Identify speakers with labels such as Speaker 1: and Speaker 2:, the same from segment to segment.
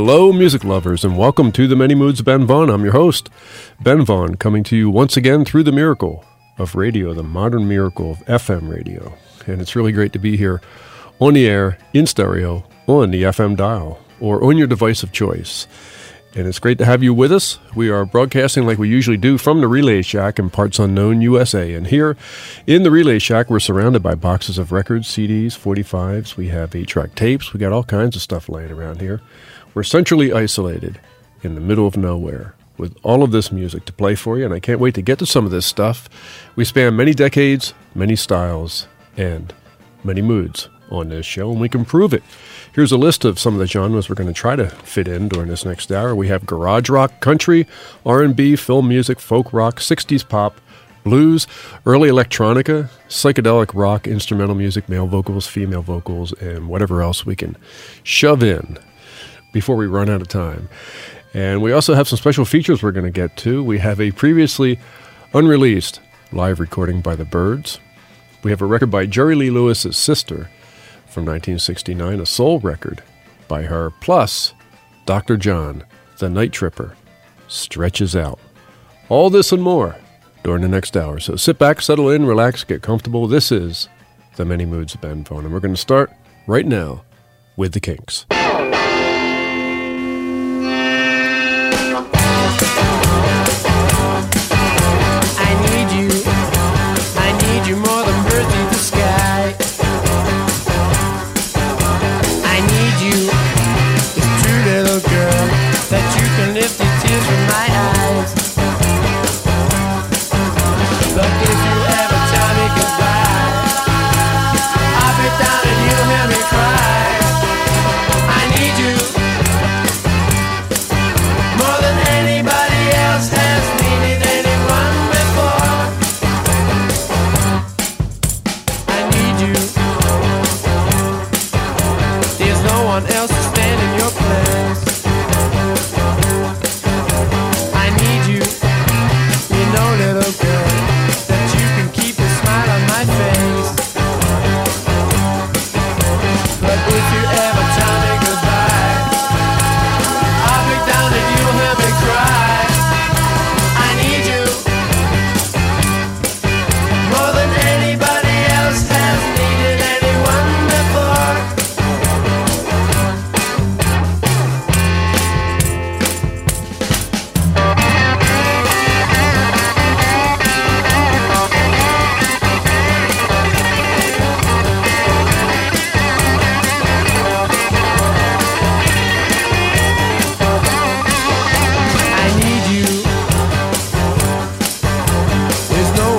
Speaker 1: Hello, music lovers, and welcome to the Many Moods of Ben Vaughn. I'm your host, Ben Vaughn, coming to you once again through the miracle of radio, the modern miracle of FM radio. And it's really great to be here on the air, in stereo, on the FM dial, or on your device of choice. And it's great to have you with us. We are broadcasting like we usually do from the Relay Shack in parts unknown USA. And here in the Relay Shack, we're surrounded by boxes of records, CDs, 45s. We have 8 track tapes. We got all kinds of stuff laying around here. We're centrally isolated in the middle of nowhere with all of this music to play for you, and I can't wait to get to some of this stuff. We span many decades, many styles, and many moods on this show, and we can prove it. Here's a list of some of the genres we're going to try to fit in during this next hour. We have garage rock, country, R&B, film music, folk rock, 60s pop, blues, early electronica, psychedelic rock, instrumental music, male vocals, female vocals, and whatever else we can shove in before we run out of time. And we also have some special features we're going to get to. We have a previously unreleased live recording by the Byrds. We have a record by Jerry Lee Lewis's sister from 1969, a soul record by her, plus Dr. John, the Night Tripper, stretches out. All this and more during the next hour. So sit back, settle in, relax, get comfortable. This is the Many Moods of Ben Vaughn, and we're going to start right now with the Kinks.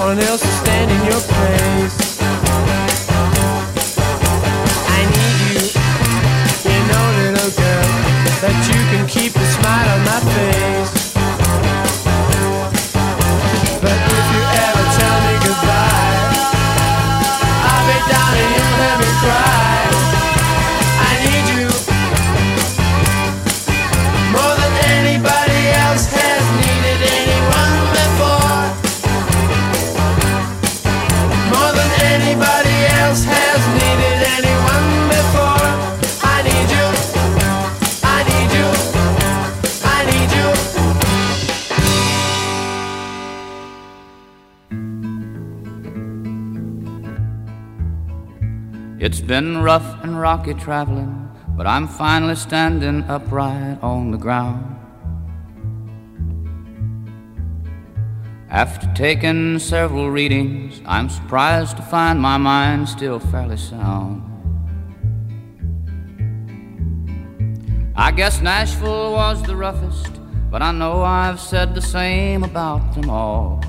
Speaker 2: someone else been rough and rocky traveling, but I'm finally standing upright on the ground. After taking several readings, I'm surprised to find my mind still fairly sound. I guess Nashville was the roughest, but I know I've said the same about them all.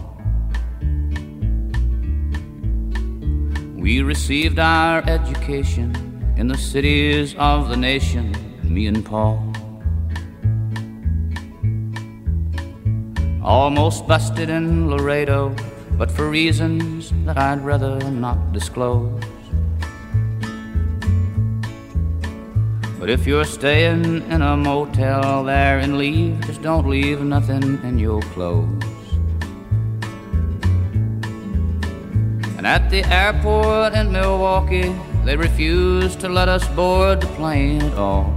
Speaker 2: We received our education in the cities of the nation, me and Paul. Almost busted in Laredo, but for reasons that I'd rather not disclose. But if you're staying in a motel there and leave, just don't leave nothing in your clothes. And at the airport in Milwaukee, they refused to let us board the plane at all.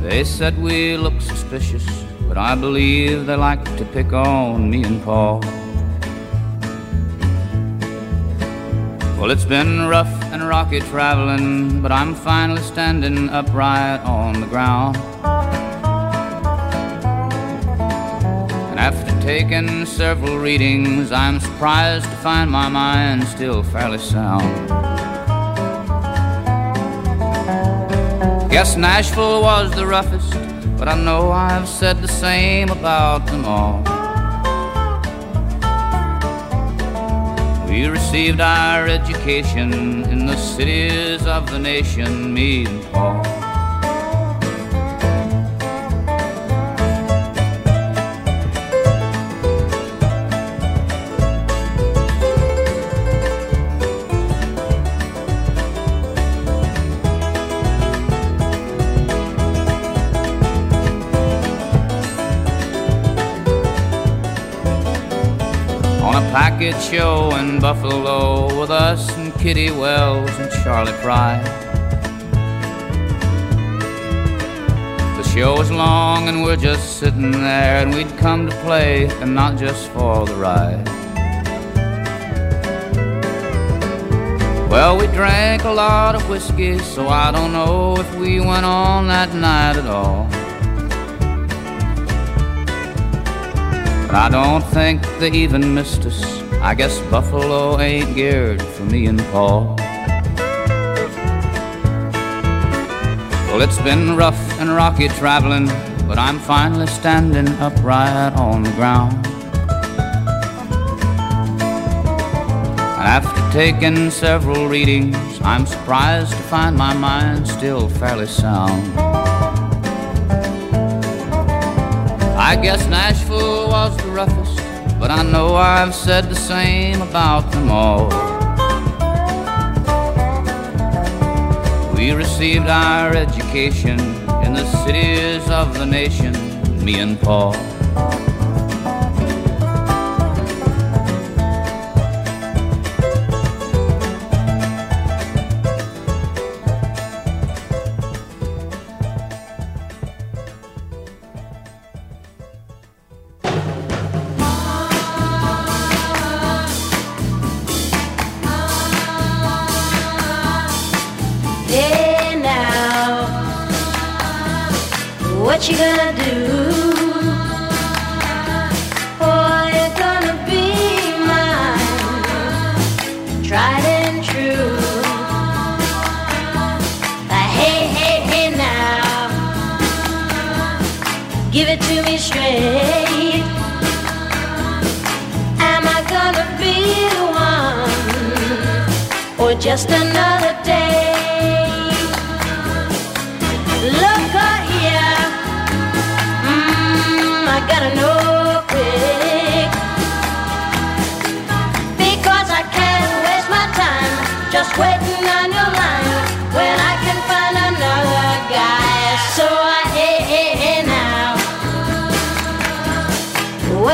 Speaker 2: They said we looked suspicious, but I believe they like to pick on me and Paul. Well, it's been rough and rocky traveling, but I'm finally standing upright on the ground. Taking several readings, I'm surprised to find my mind still fairly sound. Guess Nashville was the roughest, but I know I've said the same about them all. We received our education in the cities of the nation, me and show in Buffalo with us and Kitty Wells and Charley Pride. The show was long and we're just sitting there and we'd come to play and not just for the ride. Well, we drank a lot of whiskey, so I don't know if we went on that night at all. But I don't think they even missed us. I guess Buffalo ain't geared for me and Paul. Well, it's been rough and rocky traveling, but I'm finally standing upright on the ground. And after taking several readings, I'm surprised to find my mind still fairly sound. I guess Nashville was the roughest, but I know I've said the same about them all. We received our education in the cities of the nation, me and Paul.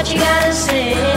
Speaker 3: What you gotta say?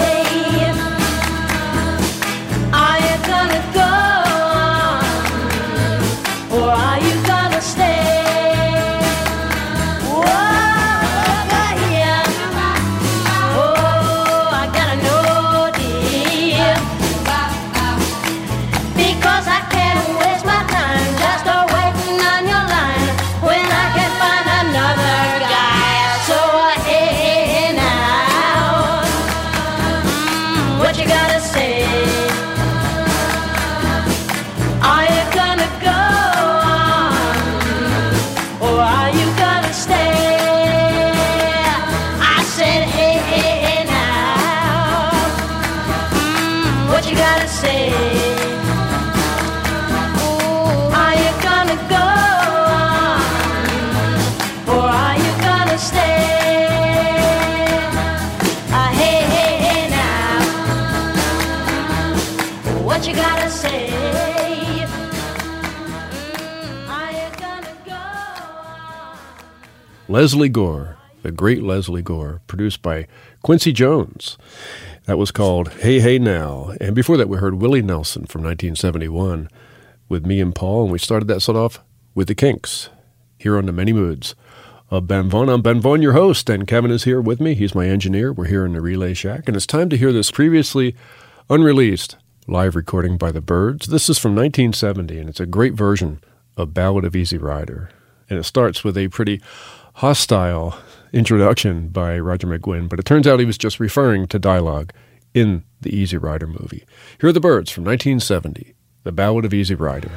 Speaker 1: Lesley Gore, the great Lesley Gore, produced by Quincy Jones. That was called Hey Hey Now. And before that, we heard Willie Nelson from 1971 with me and Paul, and we started that set off with the Kinks here on the Many Moods of Ben Vaughn. I'm Ben Vaughn, your host, and Kevin is here with me. He's my engineer. We're here in the Relay Shack, and it's time to hear this previously unreleased live recording by the Byrds. This is from 1970, and it's a great version of Ballad of Easy Rider. And it starts with a pretty hostile introduction by Roger McGuinn, but it turns out he was just referring to dialogue in the Easy Rider movie. Here are the Byrds from 1970, The Ballad of Easy Rider.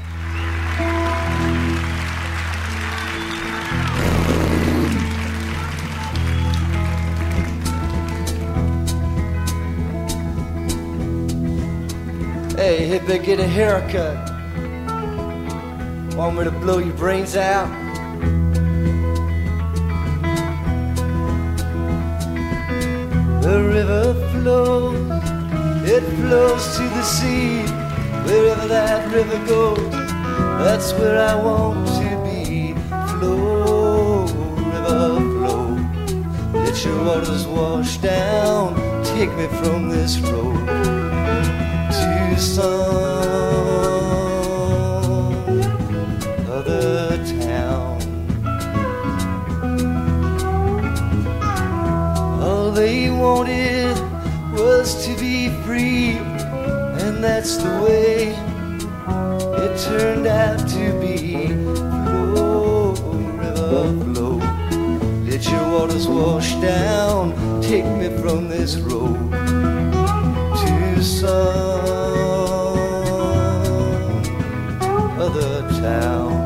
Speaker 4: Hey, hippie, get a haircut. Want me to blow your brains out? The river flows, it flows to the sea. Wherever that river goes, that's where I want to be. Flow, river, flow. Let your waters wash down. Take me from this road to some wanted was to be free, and that's the way it turned out to be. River, flow. Let your waters wash down. Take me from this road to some other town.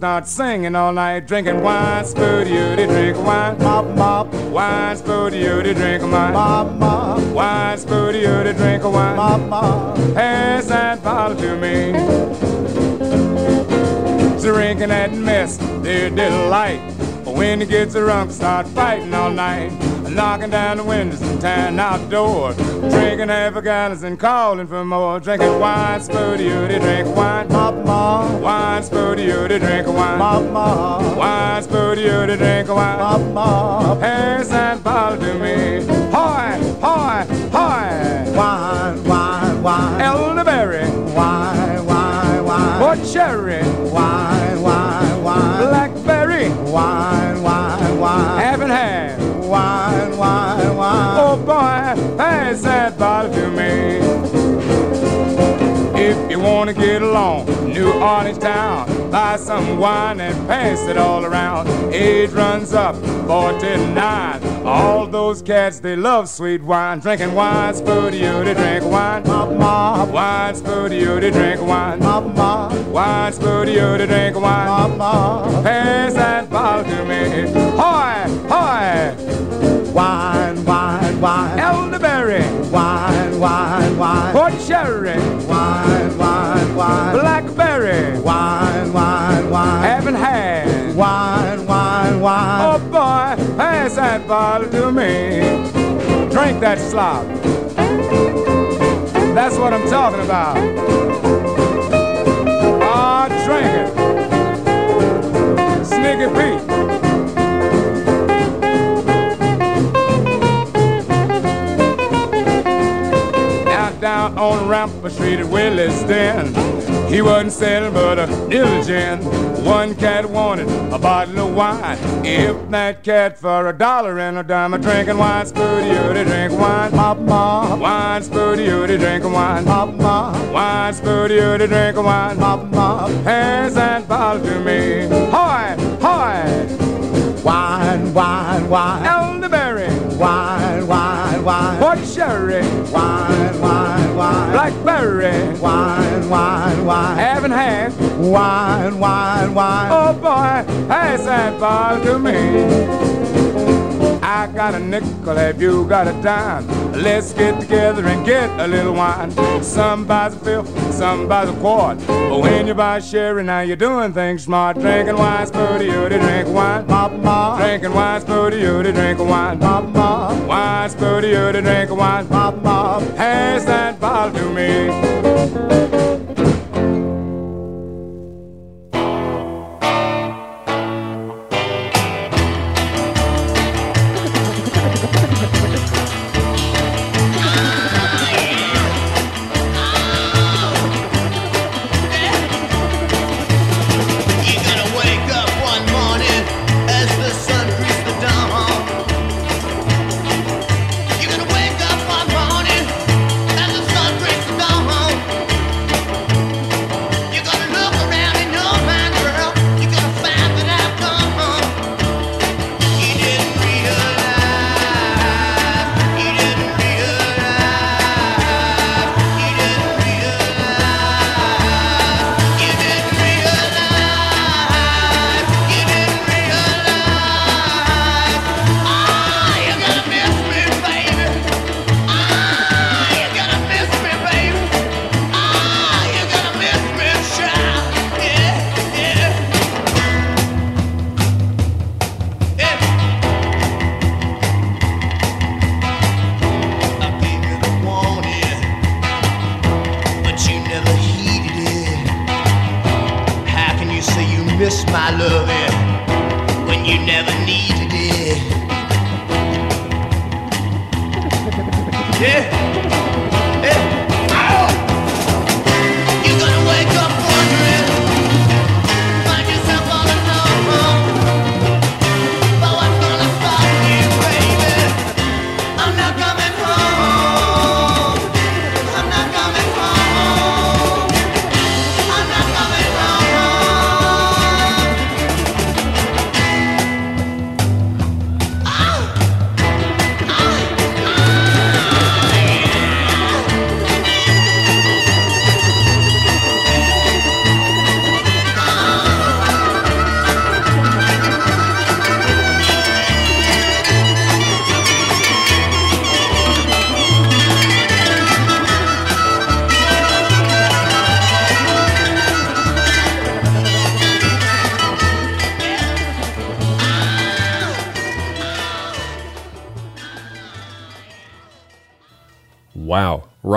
Speaker 5: Start singing all night, drinking wine, spooty, they drink wine, mop, mop. Wine, spooty, they drink wine, mop, mop. Wine, spooty, they drink wine, mop, mop. Pass that bottle to me. Drinking that mess, their delight. When it gets drunk, start fighting all night. Knocking down the windows and tearing out doors. Drinking half a gallons and calling for more. Drinking wine, spooty, they drink wine. Mop, mop. Wine, spooty, they drink wine. Mop, mop. Wine, spooty, they drink wine. Mop, mop. Pass that bottle to me. Hoy, hoy, hoy. Wine, wine, wine. Elderberry. Wine, wine, wine. Or cherry. Wine, wine, wine. Blackberry. Wine, wine, wine. Wanna get along, New Orleans town, buy some wine and pass it all around. Age runs up, 49. All those cats, they love sweet wine. Drinking wine's for you, they drink wine. Mop, mop. Wine's for you, they drink wine. Mop, mop. Wine's for you, they drink wine. Mop, mop. Pass that bottle to me. Hoy, hoy. Wine, wine, wine. Elderberry. Wine, wine, wine. Port cherry. Wine, wine, wine. Blackberry. Wine, wine, wine. Haven't had. Wine, wine, wine. Oh boy, pass that bottle to me. Drink that slop. That's what I'm talking about. Ah, drink it. Sneaky Pete.
Speaker 6: Trampa Street at Willie's Den. He wasn't selling but a diligent. One cat wanted a bottle of wine. If that cat for a dollar and a dime, a drinking wine, spooty to drink wine, pop. Wine, spooty to drink wine, pop. Wine, spooty to drink wine, pop. Pass that bottle to me. Hoy, hoy.
Speaker 7: Wine, wine, wine.
Speaker 6: Elderberry,
Speaker 7: Wine, wine, wine.
Speaker 6: Sherry,
Speaker 7: Wine, wine, wine.
Speaker 6: Blackberry,
Speaker 7: Wine, wine, wine.
Speaker 6: half and half.
Speaker 7: Wine, wine, wine.
Speaker 6: Oh boy, pass that bottle to me. I got a nickel, have you got a dime? Let's get together and get a little wine. Some buys a fifth, some buys a quart. But when you buy sherry, now you're doing things smart. Drinking wine, spooty, you to drink wine.
Speaker 7: Pop ma.
Speaker 6: Drinking wine, spooty, you to drink wine.
Speaker 7: Pop ma.
Speaker 6: Wine, spooty, you to drink wine.
Speaker 7: Pop ma.
Speaker 6: Pass that bottle to me.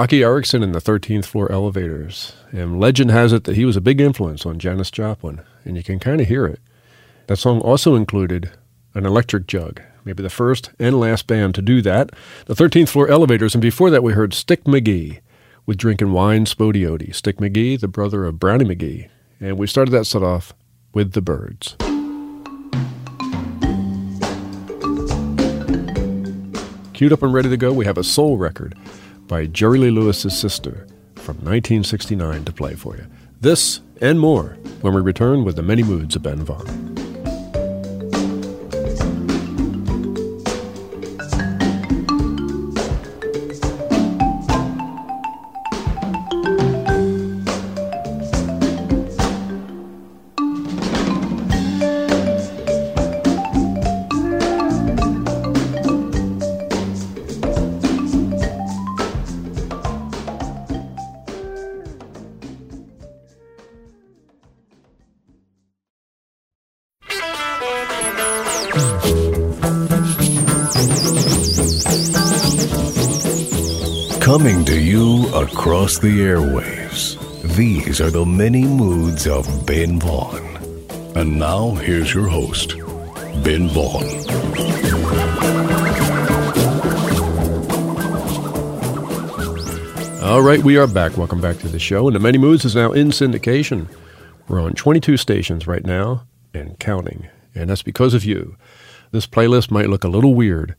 Speaker 1: Roky Erickson and the 13th Floor Elevators. And legend has it that he was a big influence on Janis Joplin, and you can kind of hear it. That song also included an electric jug, maybe the first and last band to do that. The 13th Floor Elevators, and before that we heard Stick McGhee with Drinking Wine Spo-Dee-O-Dee. Stick McGhee, the brother of Brownie McGhee. And we started that set off with the Byrds. Queued up and ready to go, we have a soul record by Jerry Lee Lewis's sister from 1969 to play for you. This and more when we return with the many moods of Ben Vaughn.
Speaker 8: Coming to you across the airwaves. These are the many moods of Ben Vaughn. And now here's your host, Ben Vaughn.
Speaker 1: All right, we are back. Welcome back to the show. And The Many Moods is now in syndication. We're on 22 stations right now and counting. And that's because of you. This playlist might look a little weird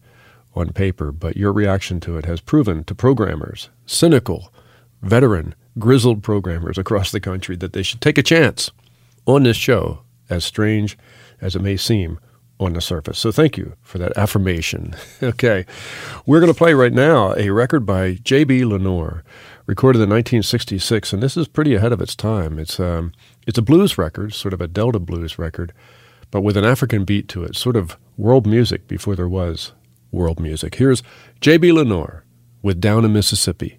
Speaker 1: on paper, but your reaction to it has proven to programmers, cynical, veteran, grizzled programmers across the country that they should take a chance on this show, as strange as it may seem on the surface. So thank you for that affirmation. okay. We're going to play right now a record by J.B. Lenoir, recorded in 1966, and this is pretty ahead of its time. It's, um, it's a blues record, sort of a Delta blues record, but with an African beat to it, sort of world music before there was world music. Here's J.B. Lenoir with Down in Mississippi.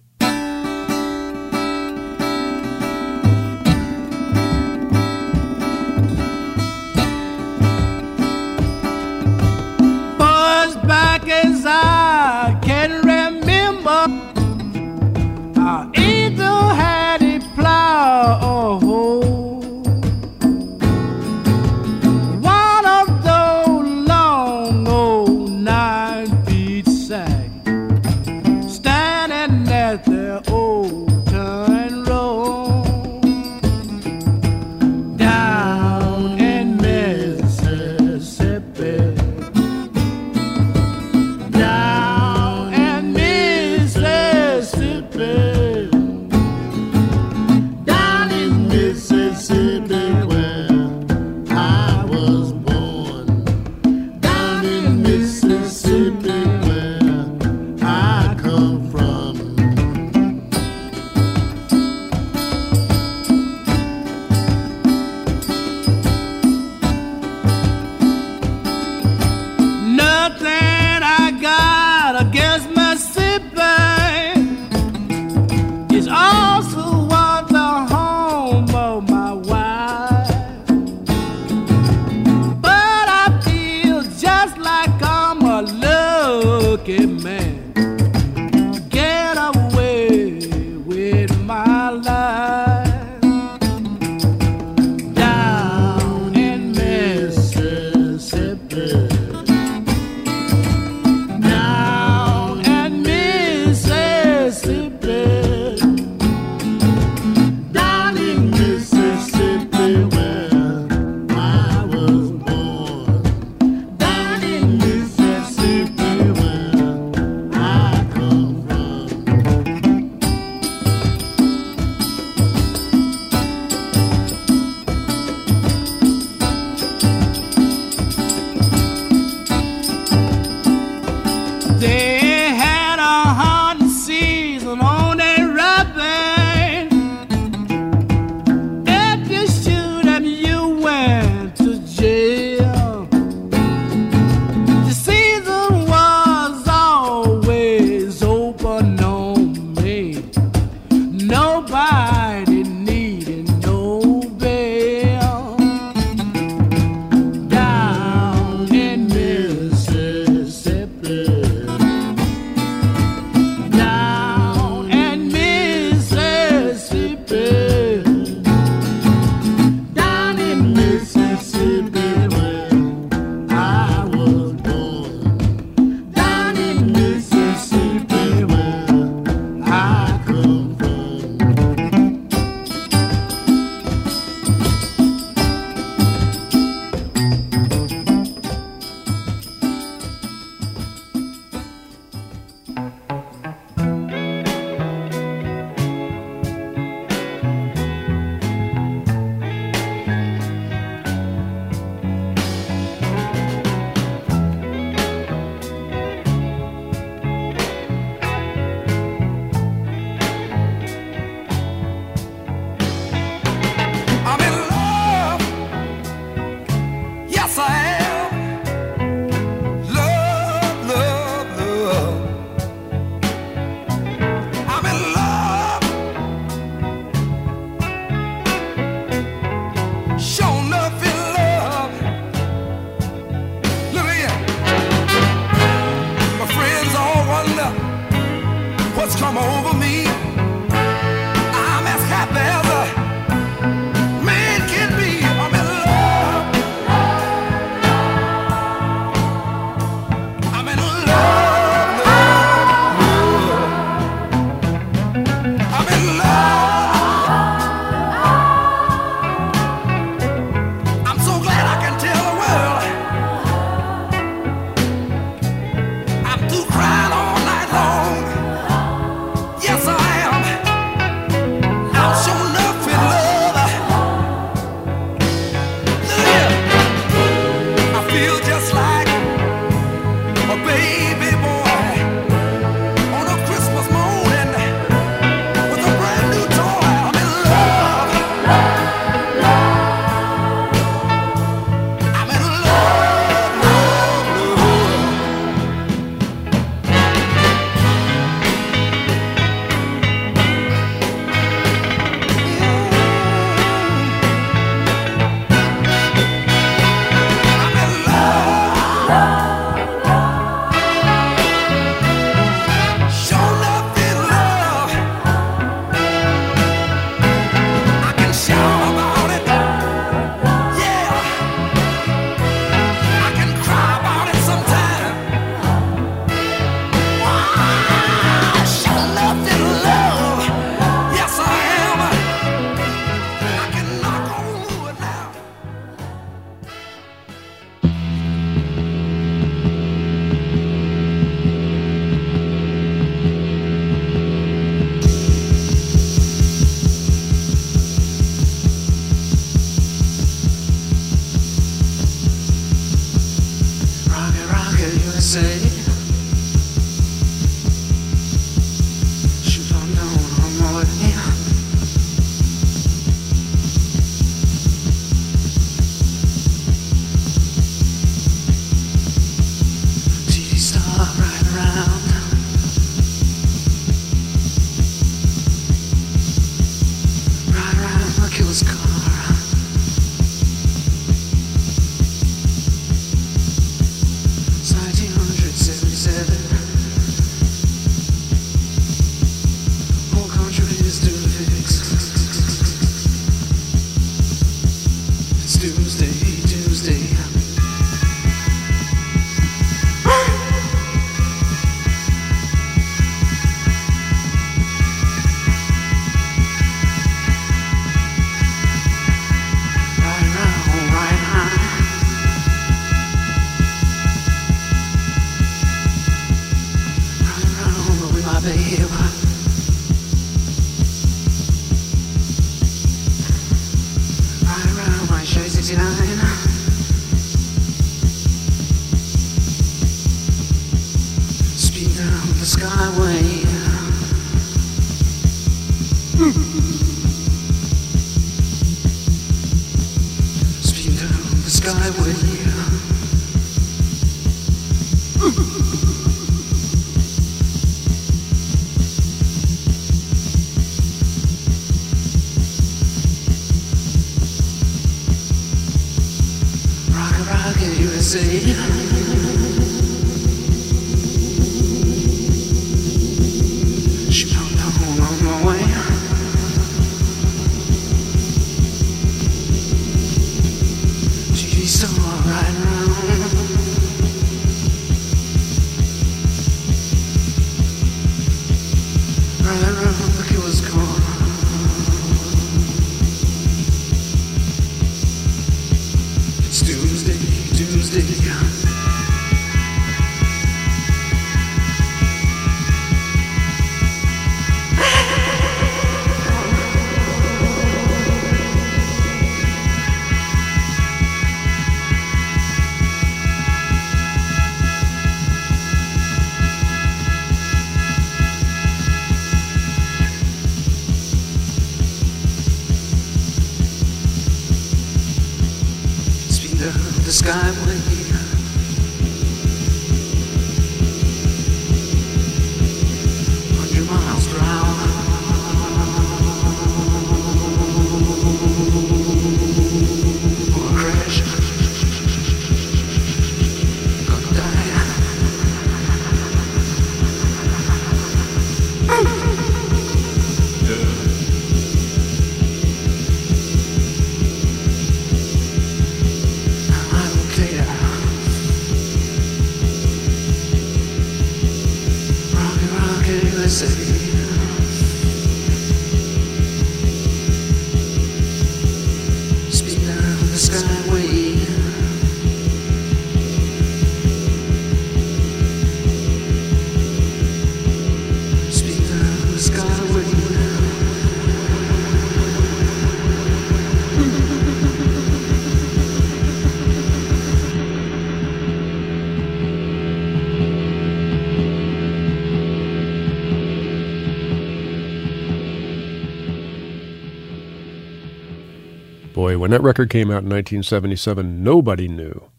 Speaker 1: Boy, when that record came out in 1977, nobody knew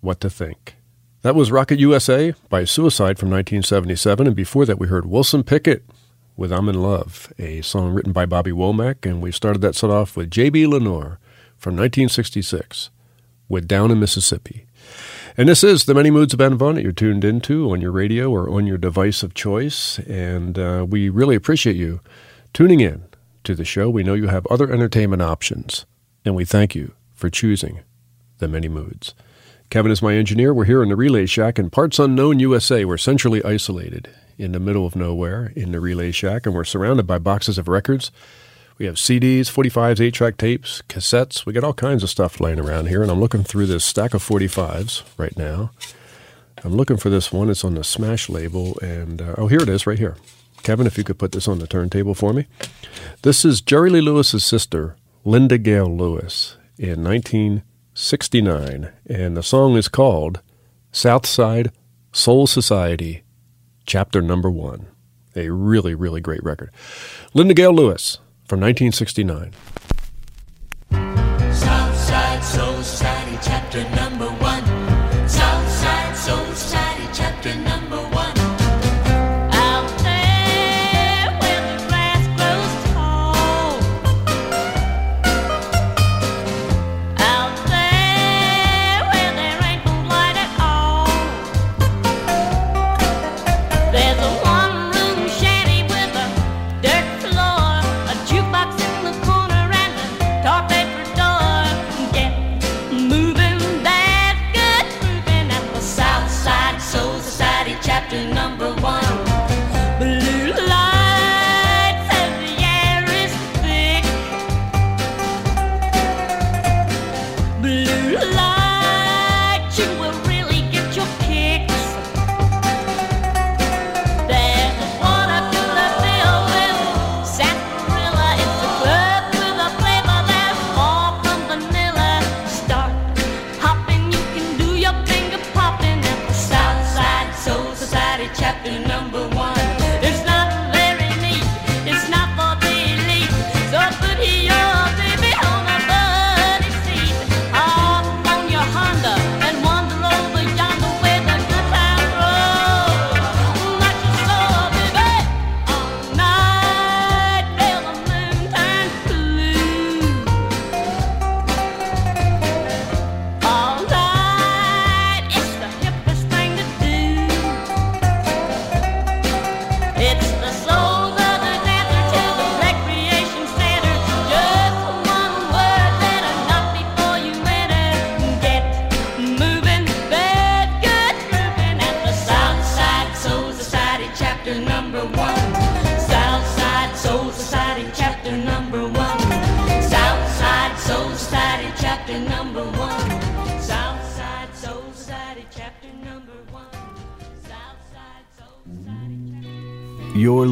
Speaker 1: what to think. That was Rocket USA by Suicide from 1977, and before that we heard Wilson Pickett with I'm in Love, a song written by Bobby Womack, and we started that set off with J.B. Lenoir from 1966 with Down in Mississippi. And this is the Many Moods of Ben Vaughn that you're tuned into on your radio or on your device of choice, and uh, we really appreciate you tuning in to the show. We know you have other entertainment options, and we thank you for choosing the Many Moods. Kevin is my engineer. We're here in the Relay Shack in parts unknown USA. We're centrally isolated in the middle of nowhere in the Relay Shack, and we're surrounded by boxes of records. We have CDs, 45s, 8 track tapes, cassettes. We got all kinds of stuff laying around here, and I'm looking through this stack of 45s right now. I'm looking for this one. It's on the Smash label, and uh, oh, here it is right here. Kevin, if you could put this on the turntable for me. This is Jerry Lee Lewis's sister, Linda Gale Lewis in 1969, and the song is called Southside
Speaker 3: Soul Society, Chapter Number One. A really, really great record. Linda Gale Lewis from 1969.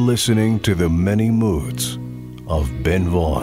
Speaker 9: listening to the many moods of Ben Vaughn.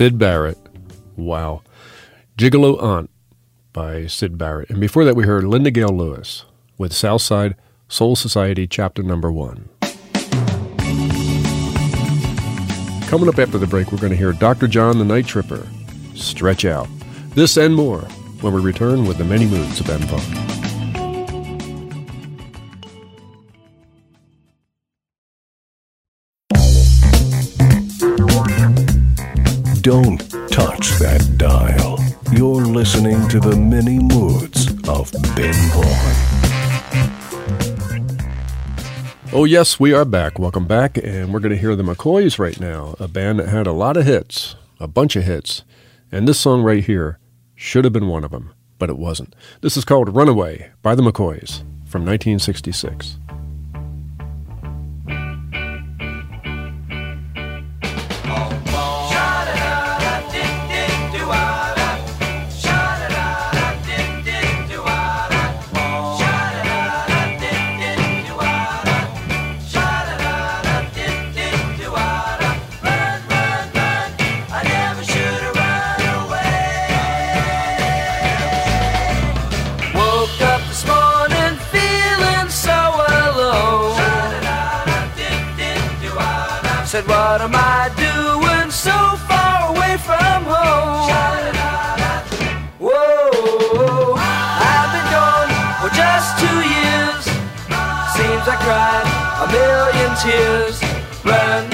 Speaker 1: Syd Barrett. Wow. Gigolo Aunt by Syd Barrett. And before that, we heard Linda Gale Lewis with Southside Soul Society, Chapter Number One. Coming up after the break, we're going to hear Dr. John the Night Tripper, Stretch Out. This and more when we return with the many moods of Ben Vaughn.
Speaker 9: Don't touch that dial. You're listening to the many moods of Ben Vaughn.
Speaker 1: Oh, yes, we are back. Welcome back. And we're going to hear the McCoys right now, a band that had a lot of hits, a bunch of hits. And this song right here should have been one of them, but it wasn't. This is called Runaway by the McCoys from 1966.
Speaker 10: Tears. Run,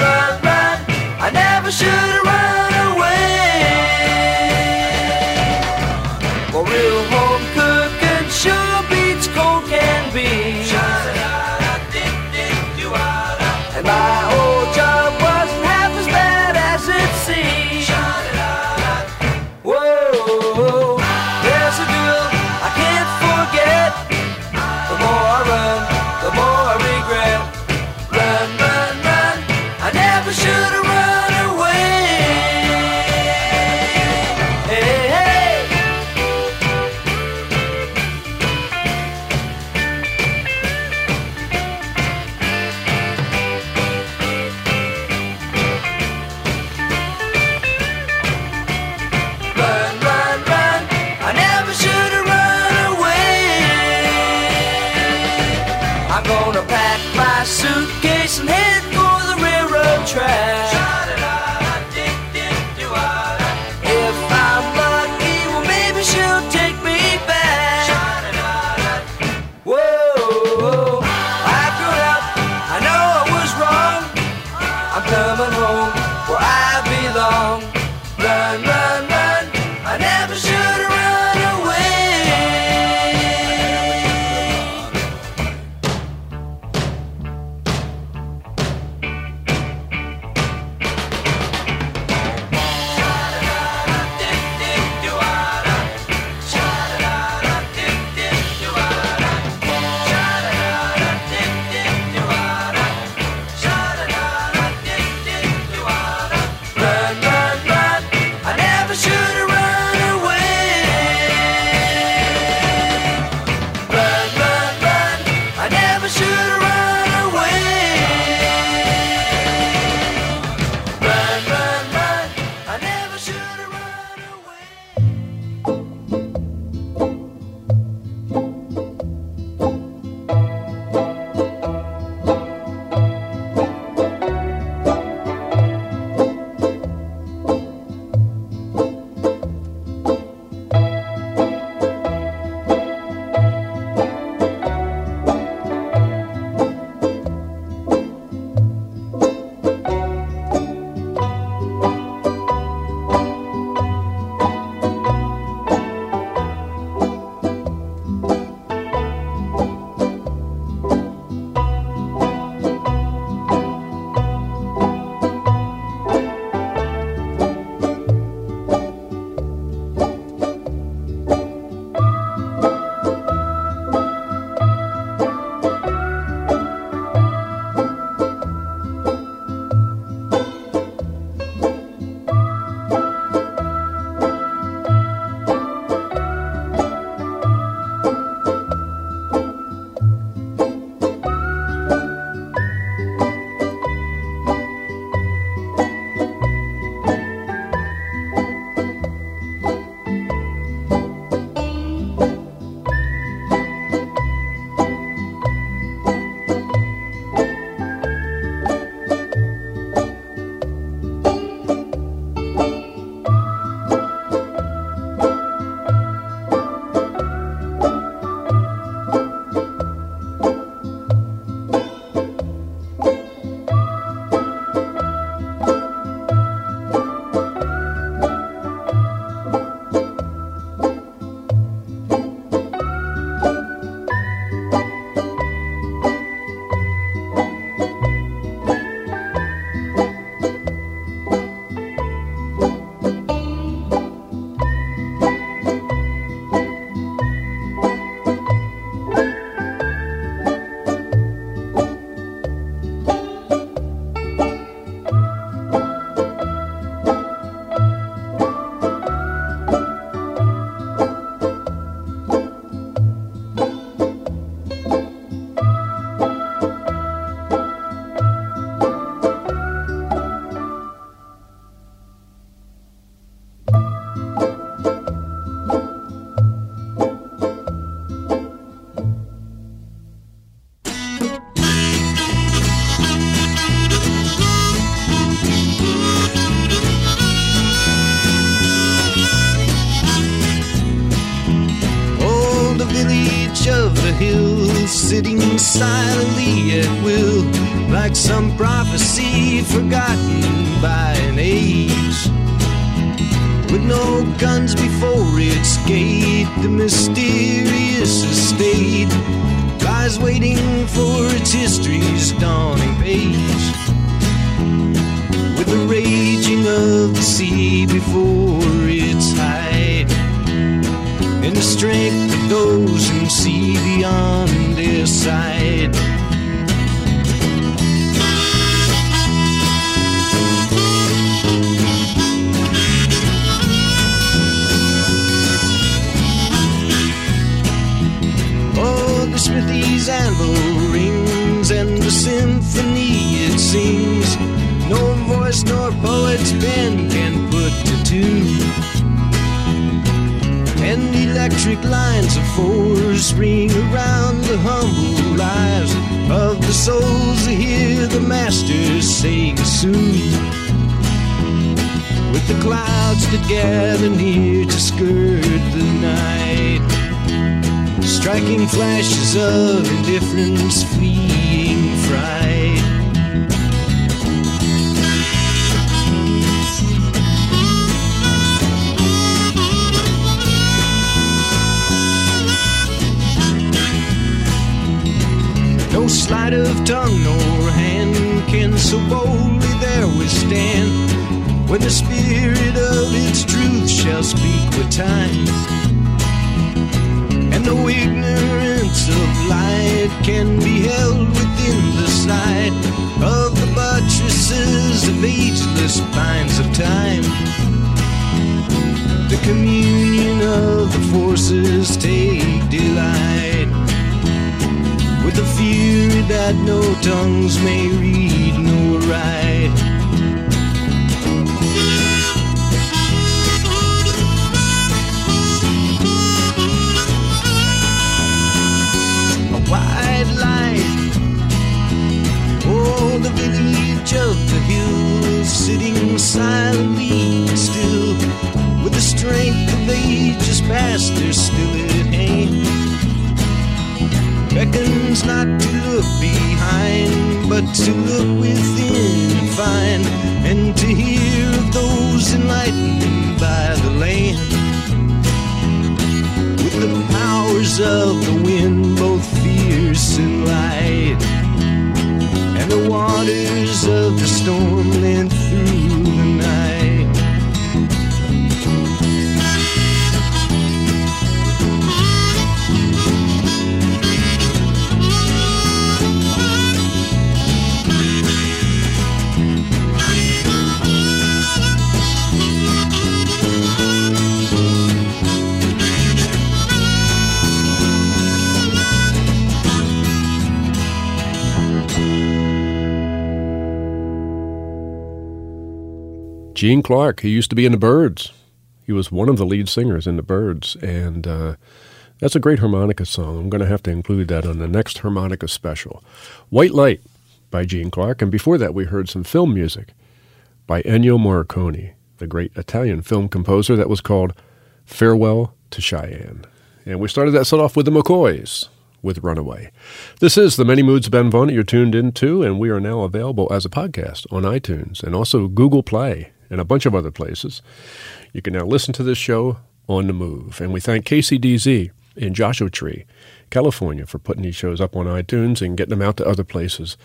Speaker 6: prophecy forgotten by an age. With no guns before its gate, the mysterious electric lines of force ring around the humble lives of the souls who hear the master sing soon. With the clouds that gather near to skirt the night striking flashes of indifference, sleight of tongue nor hand can so boldly there withstand when the spirit of its truth shall speak with time and no ignorance of light can be held within the sight of the buttresses of ageless pines of time. The communion of the forces take delight the fury that no tongues may read nor write. a white light. Oh, the village of the hills, sitting silently still, with the strength of ages past, they're still at hand. Beckons not to look behind, but to look within and find, and to hear of those enlightened by the land. With the powers of the wind, both fierce and light, and the waters of the storm
Speaker 1: Gene Clark, he used to be in the Byrds. He was one of the lead singers in the Byrds, and uh, that's a great harmonica song. I'm going to have to include that on the next harmonica special. White Light by Gene Clark, and before that we heard some film music by Ennio Morricone, the great Italian film composer that was called Farewell to Cheyenne. And we started that set off with the McCoys with Runaway. This is the Many Moods Ben Vaughn you're tuned into, and we are now available as a podcast on iTunes and also Google Play and a bunch of other places. You can now listen to this show on the move. And we thank KCDZ in Joshua Tree, California, for putting these shows up on iTunes and getting them out to other places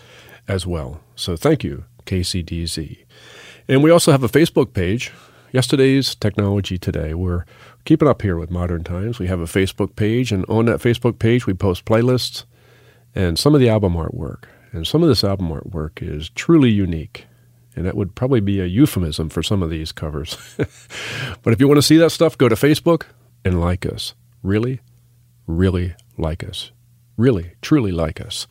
Speaker 1: as well. So thank you, KCDZ. And we also have a Facebook page, Yesterday's Technology Today. We're keeping up here with modern times. We have a Facebook page, and on that Facebook page, we post playlists and some of the album artwork. And some of this album artwork is truly unique. And that would probably be a euphemism for some of these covers. but if you want to see that stuff, go to Facebook and like us. Really, really like us. Really, truly like us.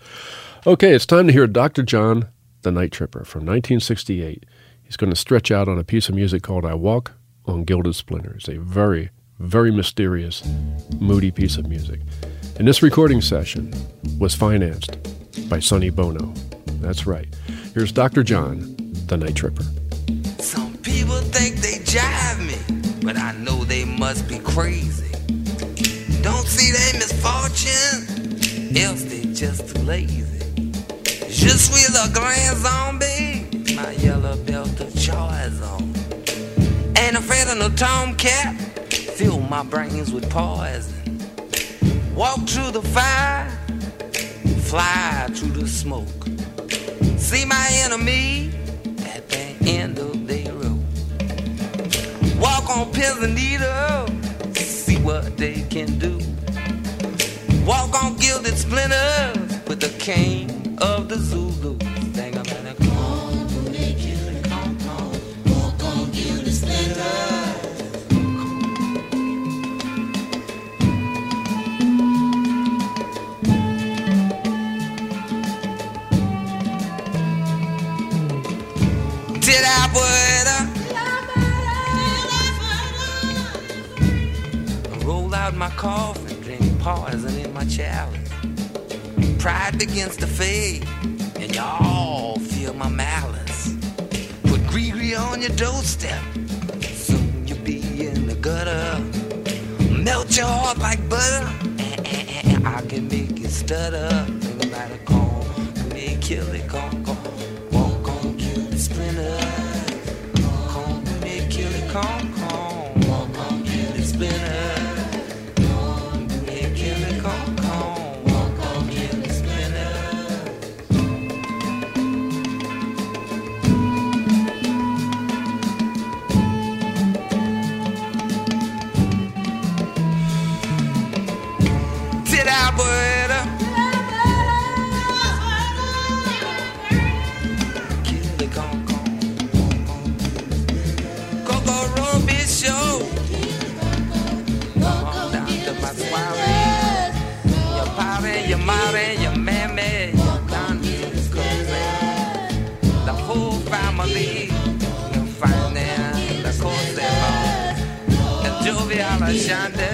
Speaker 1: Okay, it's time to hear Dr. John the Night Tripper from 1968. He's going to stretch out on a piece of music called I Walk on Gilded Splinters, a very, very mysterious, moody piece of music. And this recording session was financed by Sonny Bono. That's right. Here's Dr. John the Night Tripper.
Speaker 11: Some people think they jive me, but I know they must be crazy. Don't see their misfortune else they just too lazy. Je suis le grand zombie, my yellow belt of choice on. Ain't afraid of no tomcat, fill my brains with poison. Walk through the fire, fly through the smoke. See my enemy end of their road. Walk on pins and needles, see what they can do. Walk on gilded splinters with the cane of the Zulu. Dang, I Roll out my coffin, drink poison in my chalice. Pride begins to fade, and y'all feel my malice. Put gris-gris on your doorstep, soon you'll be in the gutter. Melt your heart like butter, and, I can make it stutter. Think it, call kill it, call, call. Me, kill It's been call. Jovial and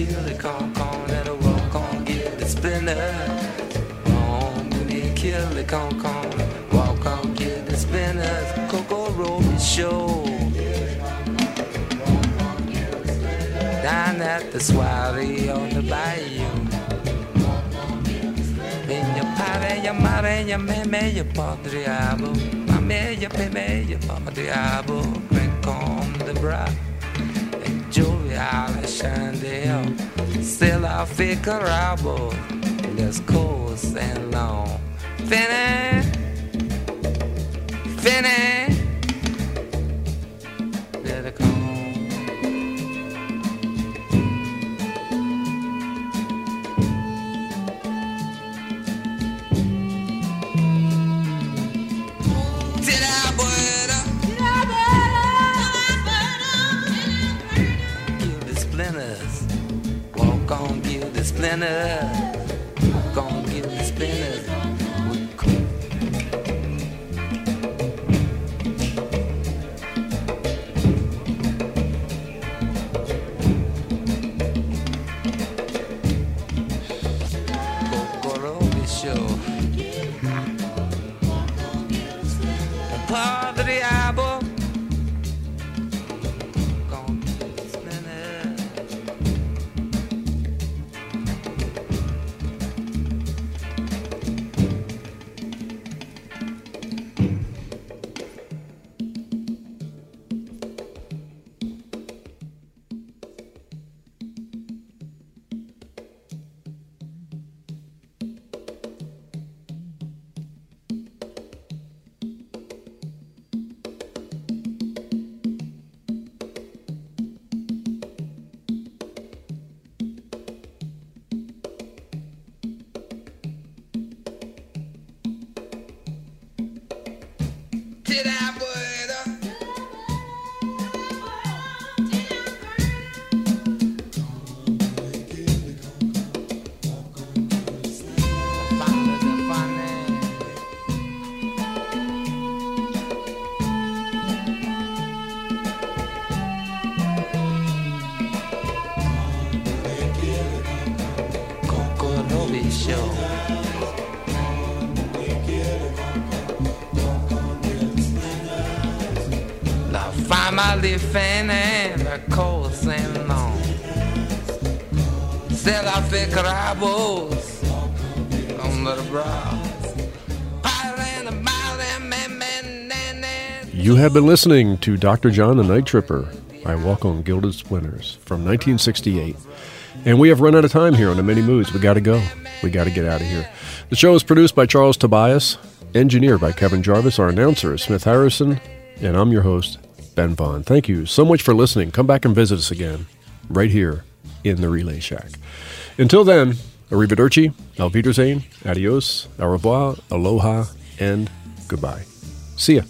Speaker 11: Kill the con con walk on, get the spinner. On me, kill the con con, walk on, get the spinners. Coco Roby show. Down at the soiree on the bayou. Party, your mare, your meme, your padriabo. Mame, your peme, your padriabo. Drink on the bra. And jovial and chandel. Still I figure out, Let's course and Coconovi family fan the coast and long. Fe crabos on the brow.
Speaker 1: You have been listening to Dr. John the Night Tripper by Walk on Gilded Splinters from 1968. And we have run out of time here on the Many Moods. We got to go. We got to get out of here. The show is produced by Charles Tobias, engineered by Kevin Jarvis. Our announcer is Smith Harrison, and I'm your host, Ben Vaughn. Thank you so much for listening. Come back and visit us again, right here in the Relay Shack. Until then, arrivederci, auf Wiedersehen, adios, au revoir, aloha, and goodbye. See ya.